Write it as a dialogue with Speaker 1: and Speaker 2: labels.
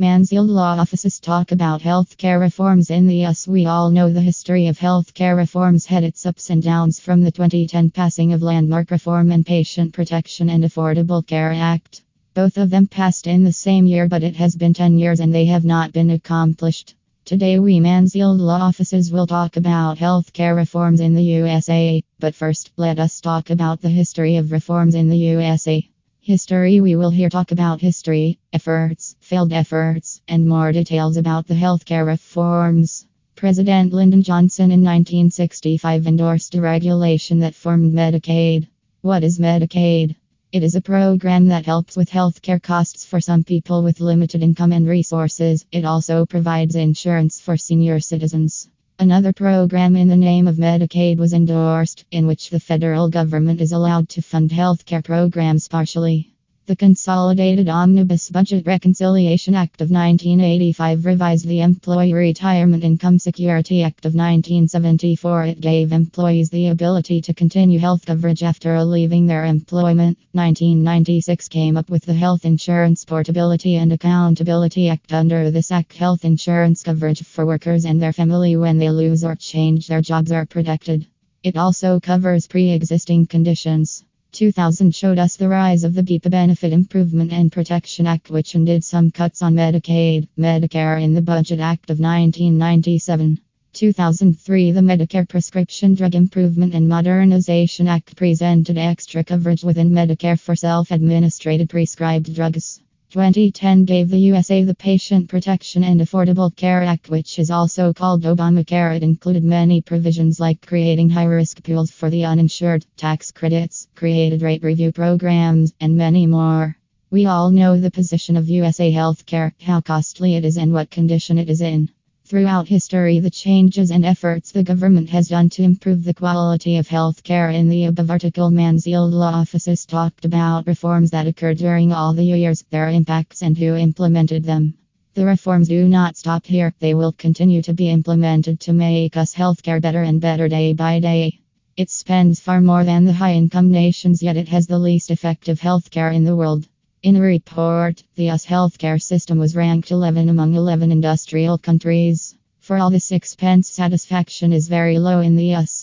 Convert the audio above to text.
Speaker 1: Mansfield Law Offices talk about healthcare reforms in the US. We all know the history of healthcare reforms had its ups and downs from the 2010 passing of Landmark Reform and Patient Protection and Affordable Care Act. Both of them passed in the same year, but it has been 10 years and they have not been accomplished. Today, we Mansfield Law Offices will talk about healthcare reforms in the USA. But first, let us talk about the history of reforms in the USA. History We will here talk about history, efforts, failed efforts, and more details about the healthcare reforms. President Lyndon Johnson in 1965 endorsed a regulation that formed Medicaid. What is Medicaid? It is a program that helps with healthcare costs for some people with limited income and resources. It also provides insurance for senior citizens. Another program in the name of Medicaid was endorsed, in which the federal government is allowed to fund healthcare programs partially. The Consolidated Omnibus Budget Reconciliation Act of 1985 revised the Employee Retirement Income Security Act of 1974. It gave employees the ability to continue health coverage after leaving their employment. 1996 came up with the Health Insurance Portability and Accountability Act. Under this act, health insurance coverage for workers and their family when they lose or change their jobs are protected. It also covers pre existing conditions. 2000 showed us the rise of the BIPA Benefit Improvement and Protection Act, which undid some cuts on Medicaid, Medicare in the Budget Act of 1997. 2003 The Medicare Prescription Drug Improvement and Modernization Act presented extra coverage within Medicare for self administered prescribed drugs. 2010 gave the USA the Patient Protection and Affordable Care Act, which is also called Obamacare. It included many provisions like creating high risk pools for the uninsured, tax credits, created rate review programs, and many more. We all know the position of USA healthcare, how costly it is, and what condition it is in. Throughout history, the changes and efforts the government has done to improve the quality of health care in the above article, Mansfield Law Offices talked about reforms that occurred during all the years, their impacts, and who implemented them. The reforms do not stop here, they will continue to be implemented to make us healthcare better and better day by day. It spends far more than the high income nations, yet it has the least effective healthcare in the world. In a report, the US healthcare system was ranked 11 among 11 industrial countries. For all this expense, satisfaction is very low in the US.